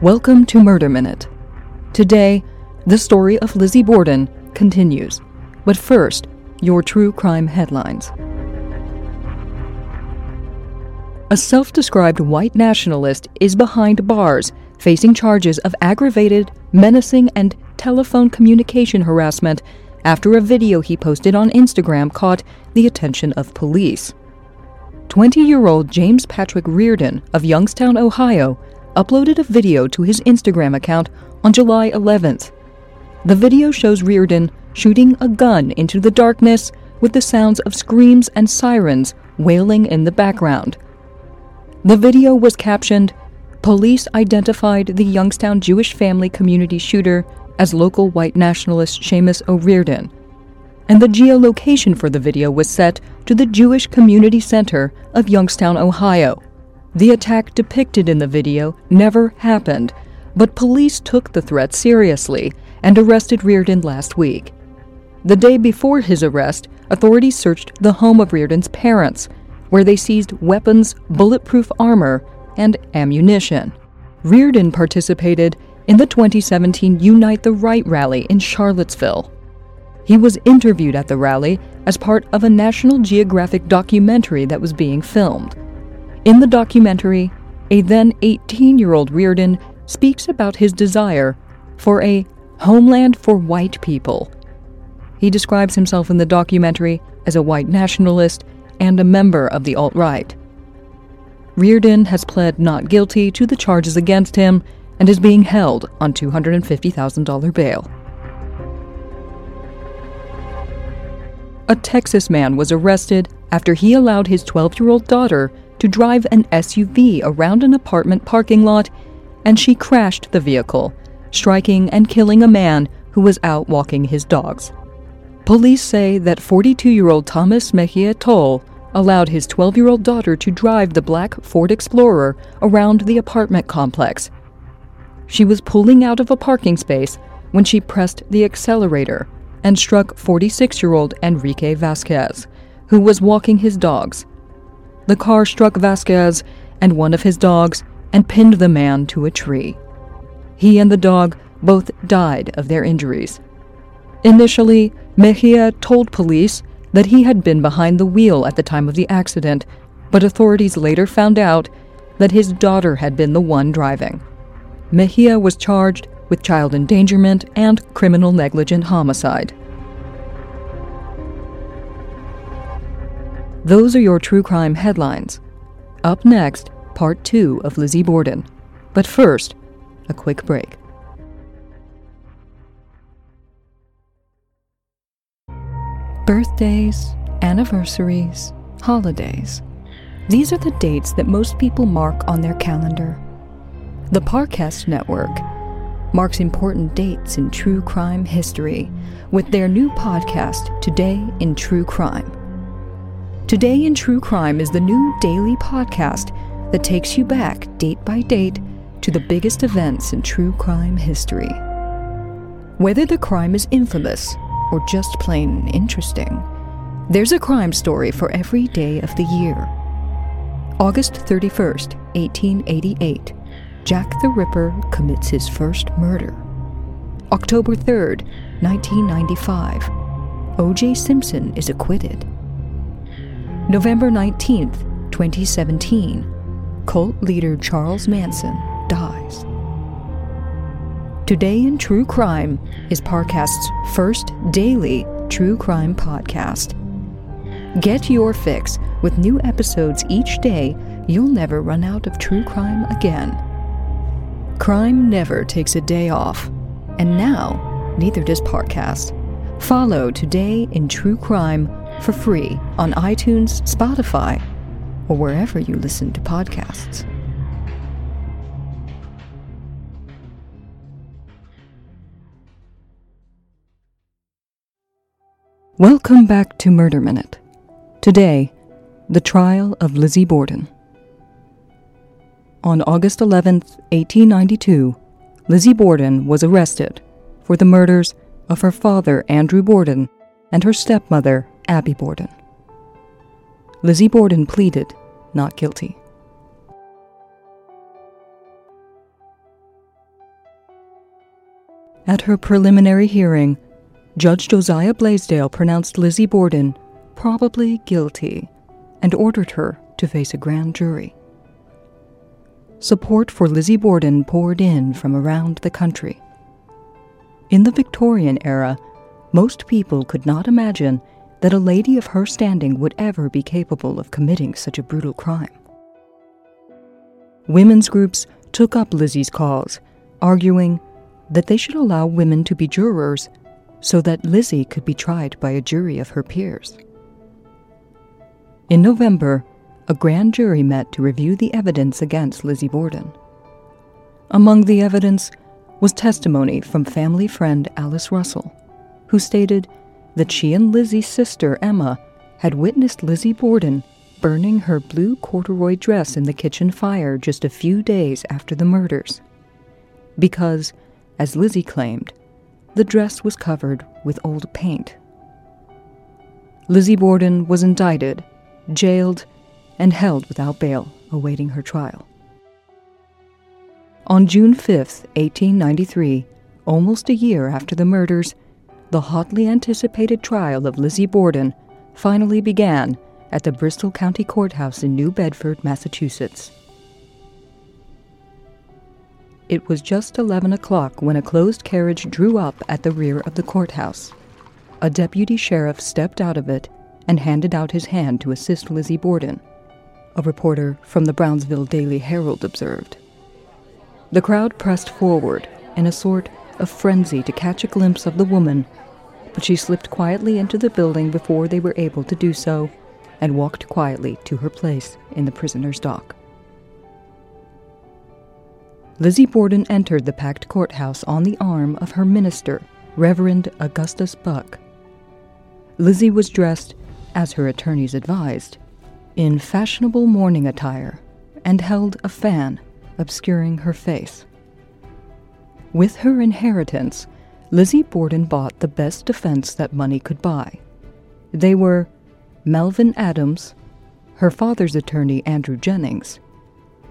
Welcome to Murder Minute. Today, the story of Lizzie Borden continues. But first, your true crime headlines. A self described white nationalist is behind bars, facing charges of aggravated, menacing, and telephone communication harassment after a video he posted on Instagram caught the attention of police. 20 year old James Patrick Reardon of Youngstown, Ohio, uploaded a video to his Instagram account on July 11th. The video shows Reardon shooting a gun into the darkness with the sounds of screams and sirens wailing in the background. The video was captioned Police identified the Youngstown Jewish family community shooter as local white nationalist Seamus O'Reardon, and the geolocation for the video was set to the Jewish Community Center of Youngstown, Ohio. The attack depicted in the video never happened, but police took the threat seriously and arrested Reardon last week. The day before his arrest, authorities searched the home of Reardon's parents, where they seized weapons, bulletproof armor, and ammunition. Reardon participated in the 2017 Unite the Right rally in Charlottesville. He was interviewed at the rally as part of a National Geographic documentary that was being filmed. In the documentary, a then 18 year old Reardon speaks about his desire for a homeland for white people. He describes himself in the documentary as a white nationalist and a member of the alt right. Reardon has pled not guilty to the charges against him and is being held on $250,000 bail. A Texas man was arrested after he allowed his 12 year old daughter to drive an SUV around an apartment parking lot and she crashed the vehicle, striking and killing a man who was out walking his dogs. Police say that 42 year old Thomas Mejia Toll allowed his 12 year old daughter to drive the black Ford Explorer around the apartment complex. She was pulling out of a parking space when she pressed the accelerator and struck 46 year old Enrique Vasquez, who was walking his dogs. The car struck Vasquez and one of his dogs and pinned the man to a tree. He and the dog both died of their injuries. Initially, Mejia told police that he had been behind the wheel at the time of the accident, but authorities later found out that his daughter had been the one driving. Mejia was charged with child endangerment and criminal negligent homicide. Those are your true crime headlines. Up next, part two of Lizzie Borden. But first, a quick break. Birthdays, anniversaries, holidays. These are the dates that most people mark on their calendar. The Parcast Network marks important dates in true crime history with their new podcast, Today in True Crime. Today in True Crime is the new daily podcast that takes you back, date by date, to the biggest events in true crime history. Whether the crime is infamous or just plain interesting, there's a crime story for every day of the year. August 31st, 1888, Jack the Ripper commits his first murder. October 3rd, 1995, O.J. Simpson is acquitted. November 19th, 2017, cult leader Charles Manson dies. Today in True Crime is Parcast's first daily true crime podcast. Get your fix with new episodes each day. You'll never run out of true crime again. Crime never takes a day off, and now neither does Parcast. Follow Today in True Crime for free on iTunes, Spotify, or wherever you listen to podcasts. Welcome back to Murder Minute. Today, the trial of Lizzie Borden. On August 11, 1892, Lizzie Borden was arrested for the murders of her father, Andrew Borden, and her stepmother, Abby Borden. Lizzie Borden pleaded not guilty. At her preliminary hearing, Judge Josiah Blaisdell pronounced Lizzie Borden probably guilty and ordered her to face a grand jury. Support for Lizzie Borden poured in from around the country. In the Victorian era, most people could not imagine that a lady of her standing would ever be capable of committing such a brutal crime. Women's groups took up Lizzie's cause, arguing that they should allow women to be jurors so that Lizzie could be tried by a jury of her peers. In November, a grand jury met to review the evidence against Lizzie Borden. Among the evidence was testimony from family friend Alice Russell, who stated that she and Lizzie's sister Emma had witnessed Lizzie Borden burning her blue corduroy dress in the kitchen fire just a few days after the murders. Because, as Lizzie claimed, the dress was covered with old paint. Lizzie Borden was indicted, jailed, and held without bail, awaiting her trial. On June 5, 1893, almost a year after the murders, the hotly anticipated trial of Lizzie Borden finally began at the Bristol County Courthouse in New Bedford, Massachusetts. It was just 11 o'clock when a closed carriage drew up at the rear of the courthouse. A deputy sheriff stepped out of it and handed out his hand to assist Lizzie Borden, a reporter from the Brownsville Daily Herald observed. The crowd pressed forward in a sort of frenzy to catch a glimpse of the woman, but she slipped quietly into the building before they were able to do so and walked quietly to her place in the prisoner's dock. Lizzie Borden entered the packed courthouse on the arm of her minister, Reverend Augustus Buck. Lizzie was dressed, as her attorneys advised, in fashionable morning attire and held a fan obscuring her face. With her inheritance, Lizzie Borden bought the best defense that money could buy. They were Melvin Adams, her father's attorney Andrew Jennings,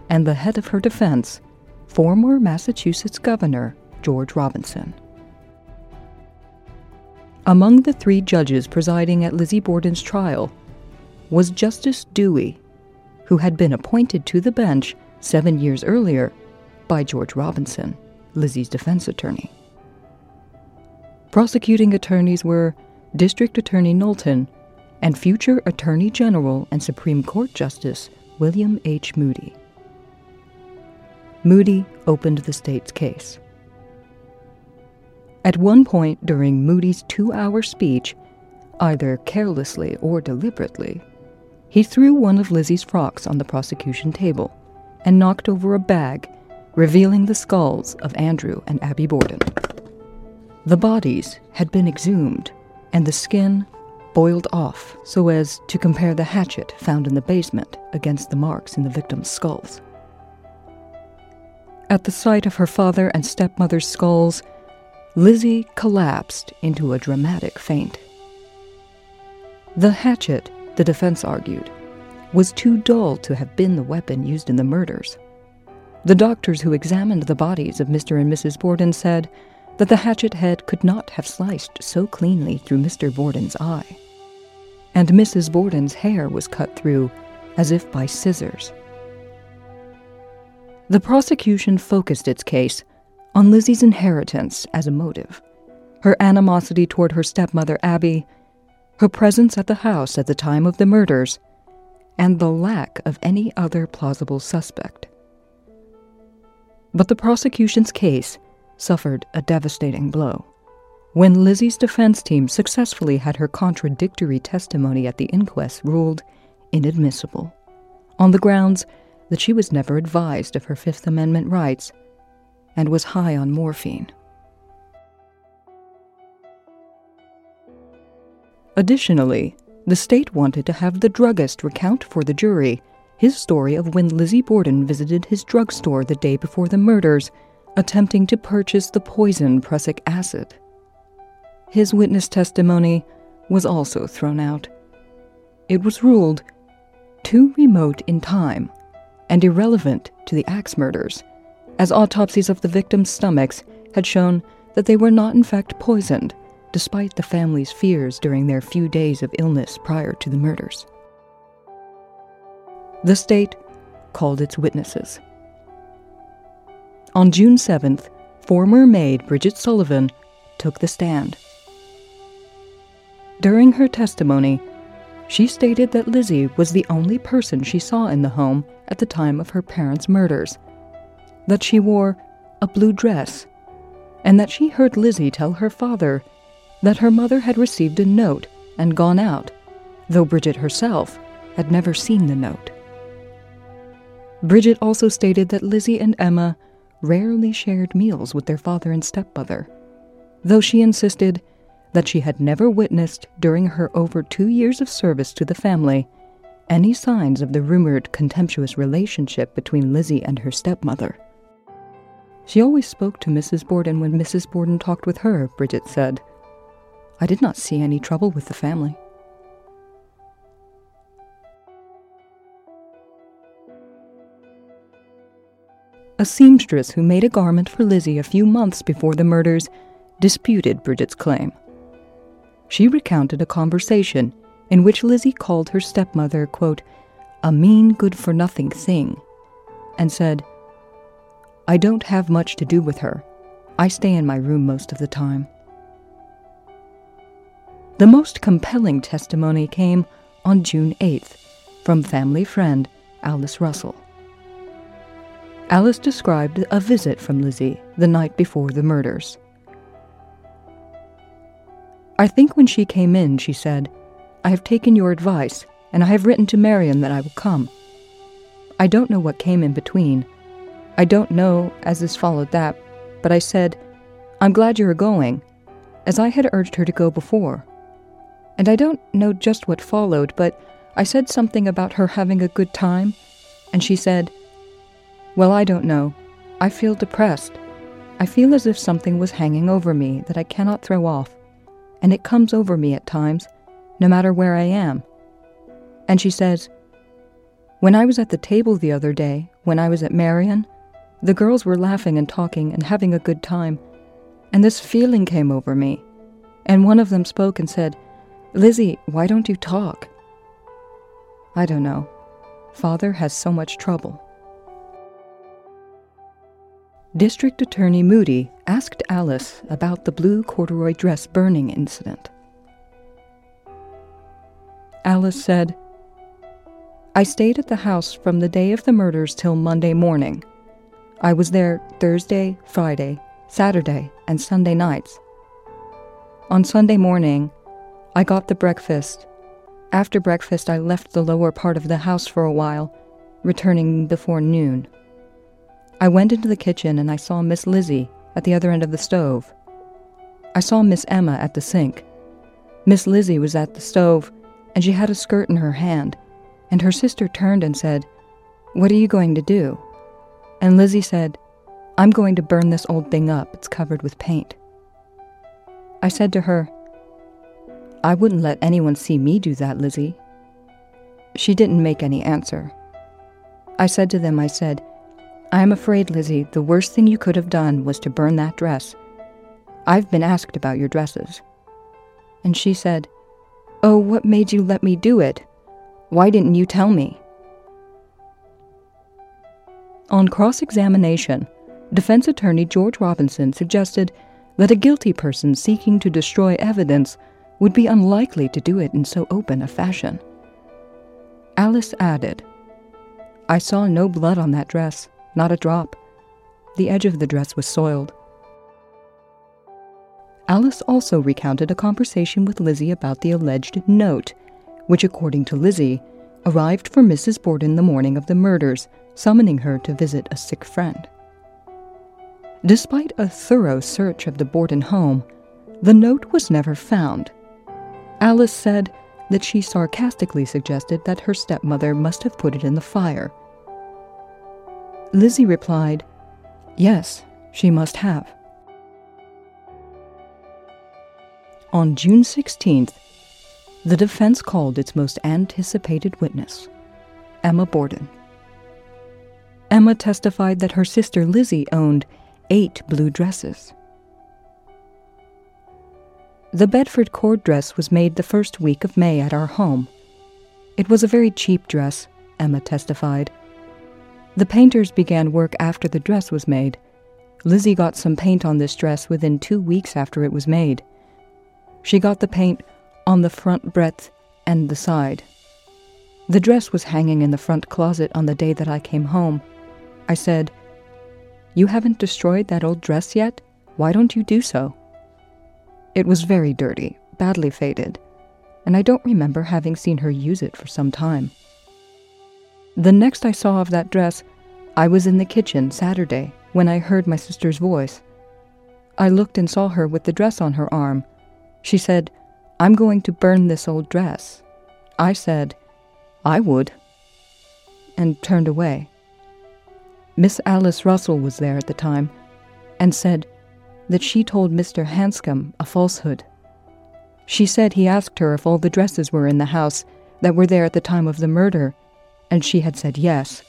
and the head of her defense, former Massachusetts Governor George Robinson. Among the three judges presiding at Lizzie Borden's trial was Justice Dewey, who had been appointed to the bench seven years earlier by George Robinson, Lizzie's defense attorney. Prosecuting attorneys were District Attorney Knowlton and future Attorney General and Supreme Court Justice William H. Moody. Moody opened the state's case. At one point during Moody's two hour speech, either carelessly or deliberately, he threw one of Lizzie's frocks on the prosecution table and knocked over a bag, revealing the skulls of Andrew and Abby Borden. The bodies had been exhumed, and the skin boiled off so as to compare the hatchet found in the basement against the marks in the victims' skulls. At the sight of her father and stepmother's skulls, Lizzie collapsed into a dramatic faint. The hatchet, the defense argued, was too dull to have been the weapon used in the murders. The doctors who examined the bodies of Mr. and Mrs. Borden said that the hatchet head could not have sliced so cleanly through Mr. Borden's eye and Mrs. Borden's hair was cut through as if by scissors. The prosecution focused its case on Lizzie's inheritance as a motive, her animosity toward her stepmother Abby, her presence at the house at the time of the murders, and the lack of any other plausible suspect. But the prosecution's case suffered a devastating blow. When Lizzie's defense team successfully had her contradictory testimony at the inquest ruled inadmissible, on the grounds that she was never advised of her Fifth Amendment rights and was high on morphine. Additionally, the state wanted to have the druggist recount for the jury his story of when Lizzie Borden visited his drugstore the day before the murders, attempting to purchase the poison prussic acid. His witness testimony was also thrown out. It was ruled too remote in time and irrelevant to the axe murders, as autopsies of the victims' stomachs had shown that they were not in fact poisoned, despite the family's fears during their few days of illness prior to the murders. The state called its witnesses. On June 7th, former maid Bridget Sullivan took the stand. During her testimony, she stated that Lizzie was the only person she saw in the home at the time of her parents' murders, that she wore a blue dress, and that she heard Lizzie tell her father that her mother had received a note and gone out, though Bridget herself had never seen the note. Bridget also stated that Lizzie and Emma rarely shared meals with their father and stepmother, though she insisted that she had never witnessed during her over two years of service to the family any signs of the rumored contemptuous relationship between Lizzie and her stepmother. She always spoke to Mrs. Borden when Mrs. Borden talked with her, Bridget said. I did not see any trouble with the family. A seamstress who made a garment for Lizzie a few months before the murders disputed Bridget's claim. She recounted a conversation in which Lizzie called her stepmother, quote, a mean, good for nothing thing, and said, I don't have much to do with her. I stay in my room most of the time. The most compelling testimony came on June 8th from family friend Alice Russell. Alice described a visit from Lizzie the night before the murders. I think when she came in, she said, I have taken your advice, and I have written to Marion that I will come. I don't know what came in between. I don't know as this followed that, but I said, I'm glad you are going, as I had urged her to go before. And I don't know just what followed, but I said something about her having a good time, and she said, well, I don't know. I feel depressed. I feel as if something was hanging over me that I cannot throw off, and it comes over me at times, no matter where I am. And she says, When I was at the table the other day, when I was at Marion, the girls were laughing and talking and having a good time, and this feeling came over me. And one of them spoke and said, Lizzie, why don't you talk? I don't know. Father has so much trouble. District Attorney Moody asked Alice about the blue corduroy dress burning incident. Alice said, I stayed at the house from the day of the murders till Monday morning. I was there Thursday, Friday, Saturday, and Sunday nights. On Sunday morning, I got the breakfast. After breakfast, I left the lower part of the house for a while, returning before noon. I went into the kitchen and I saw Miss Lizzie at the other end of the stove. I saw Miss Emma at the sink. Miss Lizzie was at the stove and she had a skirt in her hand, and her sister turned and said, What are you going to do? And Lizzie said, I'm going to burn this old thing up. It's covered with paint. I said to her, I wouldn't let anyone see me do that, Lizzie. She didn't make any answer. I said to them, I said, I am afraid, Lizzie, the worst thing you could have done was to burn that dress. I've been asked about your dresses. And she said, Oh, what made you let me do it? Why didn't you tell me? On cross examination, defense attorney George Robinson suggested that a guilty person seeking to destroy evidence would be unlikely to do it in so open a fashion. Alice added, I saw no blood on that dress not a drop. The edge of the dress was soiled. Alice also recounted a conversation with Lizzie about the alleged note, which, according to Lizzie, arrived for Mrs. Borden the morning of the murders, summoning her to visit a sick friend. Despite a thorough search of the Borden home, the note was never found. Alice said that she sarcastically suggested that her stepmother must have put it in the fire Lizzie replied, Yes, she must have. On June 16th, the defense called its most anticipated witness, Emma Borden. Emma testified that her sister Lizzie owned eight blue dresses. The Bedford cord dress was made the first week of May at our home. It was a very cheap dress, Emma testified. The painters began work after the dress was made. Lizzie got some paint on this dress within two weeks after it was made. She got the paint on the front breadth and the side. The dress was hanging in the front closet on the day that I came home. I said, You haven't destroyed that old dress yet? Why don't you do so? It was very dirty, badly faded, and I don't remember having seen her use it for some time. The next I saw of that dress, I was in the kitchen Saturday when I heard my sister's voice. I looked and saw her with the dress on her arm. She said, I'm going to burn this old dress. I said, I would, and turned away. Miss Alice Russell was there at the time and said that she told Mr. Hanscom a falsehood. She said he asked her if all the dresses were in the house that were there at the time of the murder and she had said yes.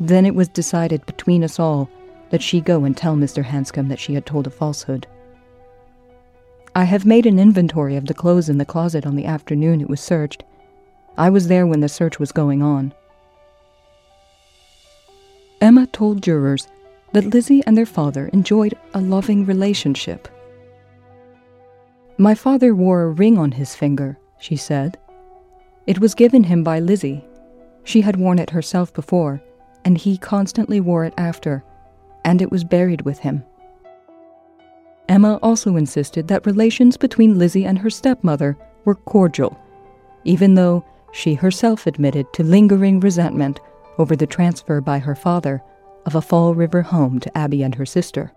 Then it was decided between us all that she go and tell Mr. Hanscom that she had told a falsehood. I have made an inventory of the clothes in the closet on the afternoon it was searched. I was there when the search was going on. Emma told jurors that Lizzie and their father enjoyed a loving relationship. My father wore a ring on his finger, she said. It was given him by Lizzie she had worn it herself before, and he constantly wore it after, and it was buried with him. Emma also insisted that relations between Lizzie and her stepmother were cordial, even though she herself admitted to lingering resentment over the transfer by her father of a Fall River home to Abby and her sister.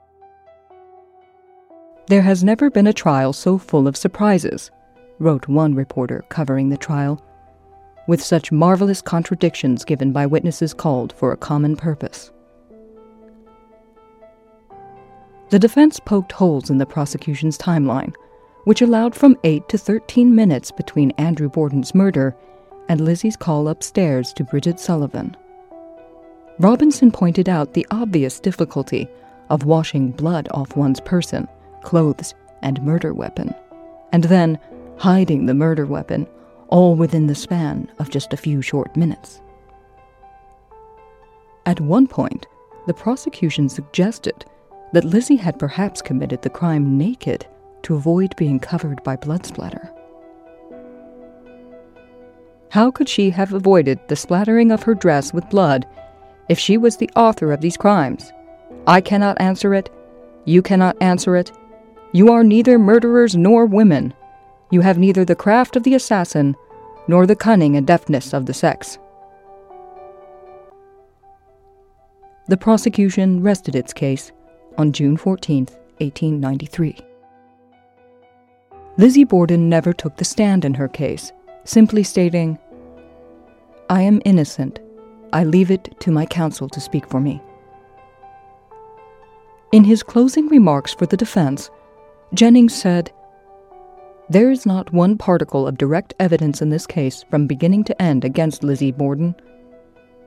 There has never been a trial so full of surprises, wrote one reporter covering the trial with such marvelous contradictions given by witnesses called for a common purpose. The defense poked holes in the prosecution's timeline, which allowed from 8 to 13 minutes between Andrew Borden's murder and Lizzie's call upstairs to Bridget Sullivan. Robinson pointed out the obvious difficulty of washing blood off one's person, clothes, and murder weapon, and then hiding the murder weapon all within the span of just a few short minutes. At one point, the prosecution suggested that Lizzie had perhaps committed the crime naked to avoid being covered by blood splatter. How could she have avoided the splattering of her dress with blood if she was the author of these crimes? I cannot answer it. You cannot answer it. You are neither murderers nor women. You have neither the craft of the assassin nor the cunning and deftness of the sex. The prosecution rested its case on June 14, 1893. Lizzie Borden never took the stand in her case, simply stating, I am innocent. I leave it to my counsel to speak for me. In his closing remarks for the defense, Jennings said, there is not one particle of direct evidence in this case from beginning to end against Lizzie Borden.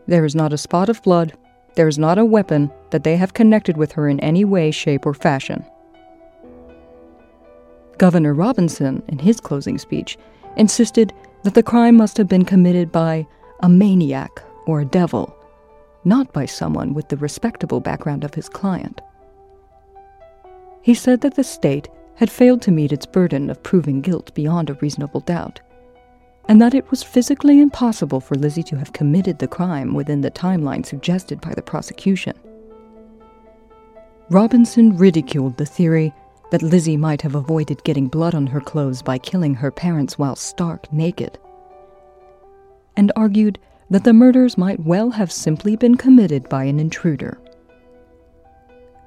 There is not a spot of blood, there is not a weapon that they have connected with her in any way, shape, or fashion. Governor Robinson, in his closing speech, insisted that the crime must have been committed by a maniac or a devil, not by someone with the respectable background of his client. He said that the state had failed to meet its burden of proving guilt beyond a reasonable doubt, and that it was physically impossible for Lizzie to have committed the crime within the timeline suggested by the prosecution. Robinson ridiculed the theory that Lizzie might have avoided getting blood on her clothes by killing her parents while stark naked, and argued that the murders might well have simply been committed by an intruder.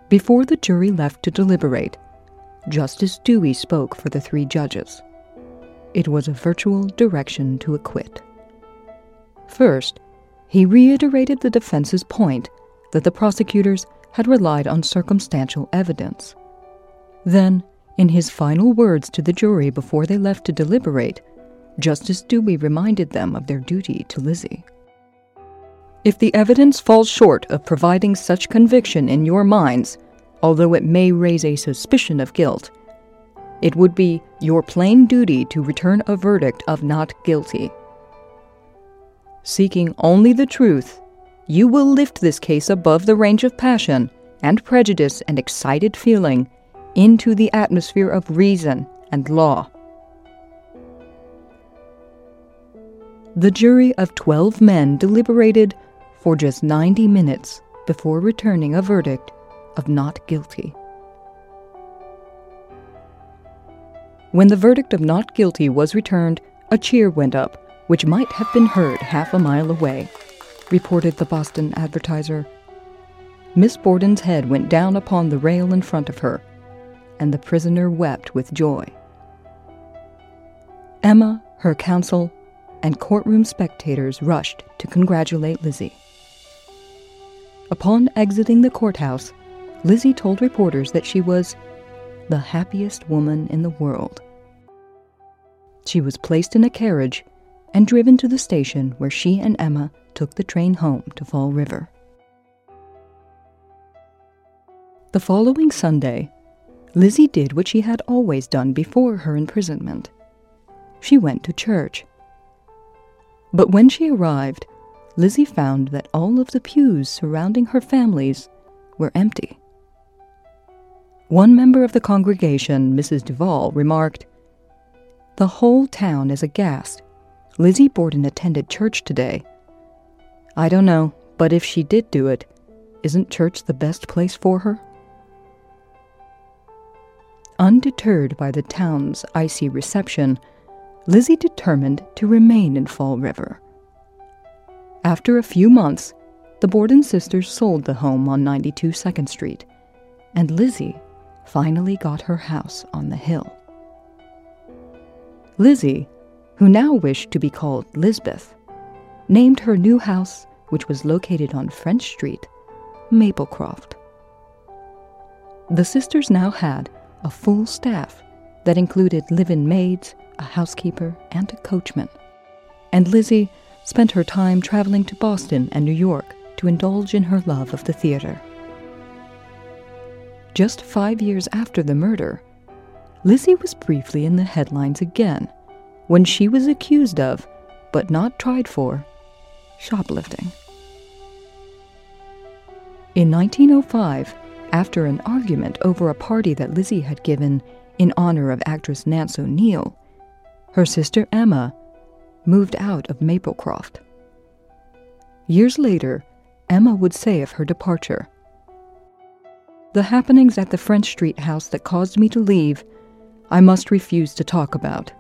Before the jury left to deliberate, Justice Dewey spoke for the three judges. It was a virtual direction to acquit. First, he reiterated the defense's point that the prosecutors had relied on circumstantial evidence. Then, in his final words to the jury before they left to deliberate, Justice Dewey reminded them of their duty to Lizzie. If the evidence falls short of providing such conviction in your minds, although it may raise a suspicion of guilt. it would be your plain duty to return a verdict of not guilty. Seeking only the truth, you will lift this case above the range of passion and prejudice and excited feeling into the atmosphere of reason and law. The jury of 12 men deliberated for just 90 minutes before returning a verdict of not guilty. When the verdict of not guilty was returned, a cheer went up, which might have been heard half a mile away, reported the Boston Advertiser. Miss Borden's head went down upon the rail in front of her, and the prisoner wept with joy. Emma, her counsel, and courtroom spectators rushed to congratulate Lizzie. Upon exiting the courthouse, Lizzie told reporters that she was the happiest woman in the world. She was placed in a carriage and driven to the station where she and Emma took the train home to Fall River. The following Sunday, Lizzie did what she had always done before her imprisonment. She went to church. But when she arrived, Lizzie found that all of the pews surrounding her families were empty. One member of the congregation, Mrs. Duval, remarked, The whole town is aghast. Lizzie Borden attended church today. I don't know, but if she did do it, isn't church the best place for her? Undeterred by the town's icy reception, Lizzie determined to remain in Fall River. After a few months, the Borden sisters sold the home on 92 Second Street, and Lizzie finally got her house on the hill. Lizzie, who now wished to be called Lisbeth, named her new house, which was located on French Street, Maplecroft. The sisters now had a full staff that included live in maids, a housekeeper, and a coachman. And Lizzie spent her time traveling to Boston and New York to indulge in her love of the theater. Just five years after the murder, Lizzie was briefly in the headlines again when she was accused of, but not tried for, shoplifting. In 1905, after an argument over a party that Lizzie had given in honor of actress Nance O'Neill, her sister Emma moved out of Maplecroft. Years later, Emma would say of her departure, the happenings at the French Street house that caused me to leave, I must refuse to talk about.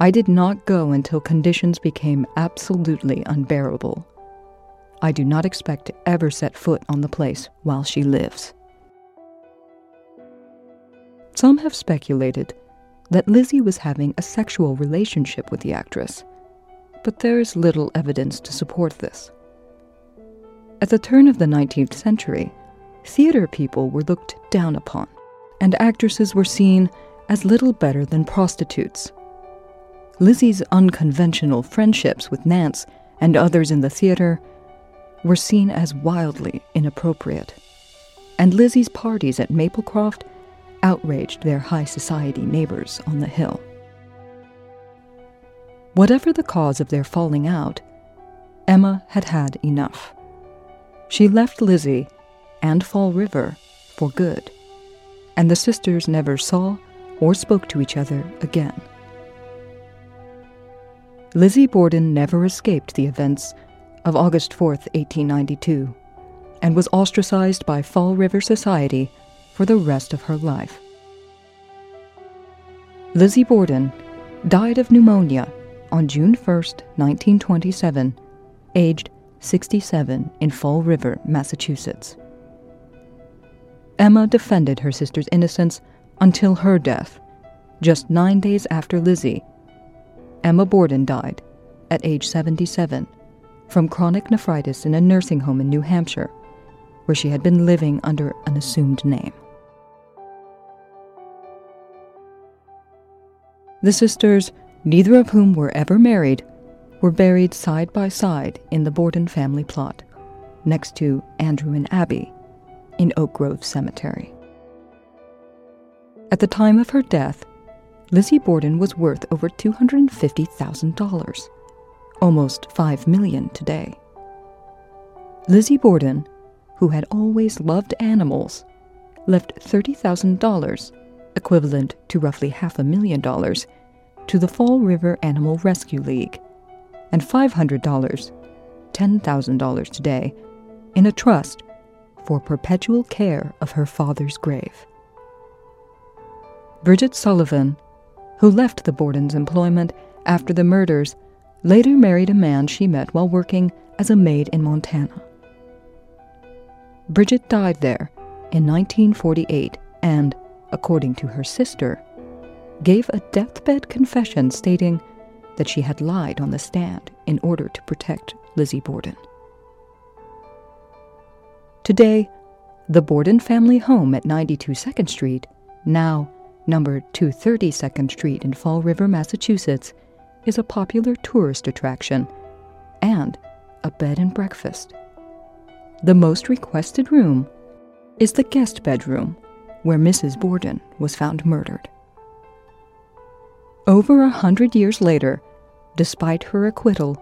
I did not go until conditions became absolutely unbearable. I do not expect to ever set foot on the place while she lives. Some have speculated that Lizzie was having a sexual relationship with the actress, but there is little evidence to support this. At the turn of the 19th century, theater people were looked down upon, and actresses were seen as little better than prostitutes. Lizzie's unconventional friendships with Nance and others in the theater were seen as wildly inappropriate, and Lizzie's parties at Maplecroft outraged their high society neighbors on the hill. Whatever the cause of their falling out, Emma had had enough. She left Lizzie and Fall River for good, and the sisters never saw or spoke to each other again. Lizzie Borden never escaped the events of August 4, 1892, and was ostracized by Fall River society for the rest of her life. Lizzie Borden died of pneumonia on June 1, 1927, aged 67 in Fall River, Massachusetts. Emma defended her sister's innocence until her death, just nine days after Lizzie. Emma Borden died at age 77 from chronic nephritis in a nursing home in New Hampshire, where she had been living under an assumed name. The sisters, neither of whom were ever married, were buried side by side in the Borden family plot, next to Andrew and Abby, in Oak Grove Cemetery. At the time of her death, Lizzie Borden was worth over $250,000, almost 5 million today. Lizzie Borden, who had always loved animals, left $30,000, equivalent to roughly half a million dollars, to the Fall River Animal Rescue League, and $500, $10,000 today, in a trust for perpetual care of her father's grave. Bridget Sullivan, who left the Borden's employment after the murders, later married a man she met while working as a maid in Montana. Bridget died there in 1948 and, according to her sister, gave a deathbed confession stating that she had lied on the stand in order to protect Lizzie Borden. Today, the Borden family home at 92 2nd Street, now number 230 2nd Street in Fall River, Massachusetts, is a popular tourist attraction and a bed and breakfast. The most requested room is the guest bedroom, where Mrs. Borden was found murdered. Over a hundred years later, despite her acquittal,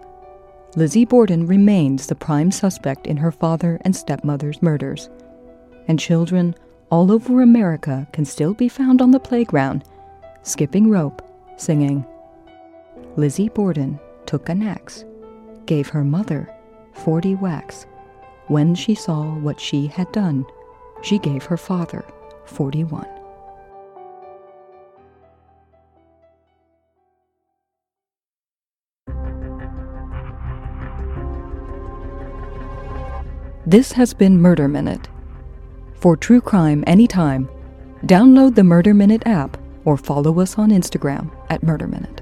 Lizzie Borden remains the prime suspect in her father and stepmother's murders, and children all over America can still be found on the playground, skipping rope, singing, Lizzie Borden took an axe, gave her mother 40 whacks. When she saw what she had done, she gave her father 41. This has been Murder Minute. For true crime anytime, download the Murder Minute app or follow us on Instagram at Murder Minute.